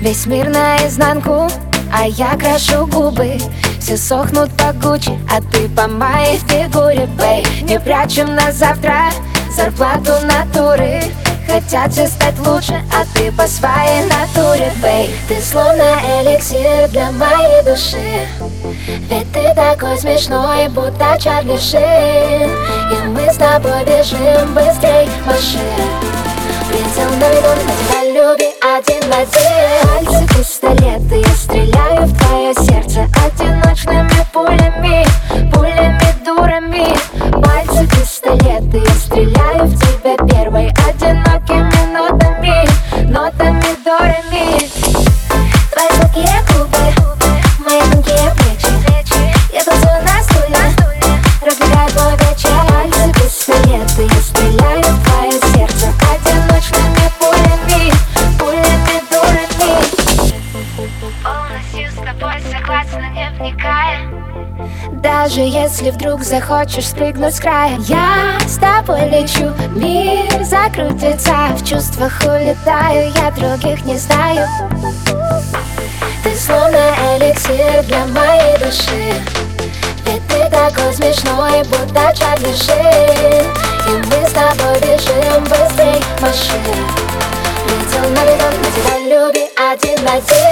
Весь мир наизнанку, а я крашу губы. Все сохнут по Гуччи, а ты по моей фигуре, бей Не прячем на завтра зарплату натуры Хотят все стать лучше, а ты по своей натуре, бей Ты словно эликсир для моей души. Ведь ты такой смешной, будто Чарли Шин. И мы с тобой бежим быстрей машин Прицел на виду, на люби один в один Пальцы пистолеты, я стреляю в твое сердце Одиночными пулями, пулями дурами. Пальцы пистолеты, я стреляю в тебя первой Полностью с тобой согласна, не вникая. Даже если вдруг захочешь спрыгнуть с края Я с тобой лечу, мир закрутится В чувствах улетаю, я других не знаю. Ты словно эликсир для моей души. Ведь ты такой смешной, будто Чарли Шин И мы с тобой бежим быстрей машин Летел на виду, на тебя люби один в один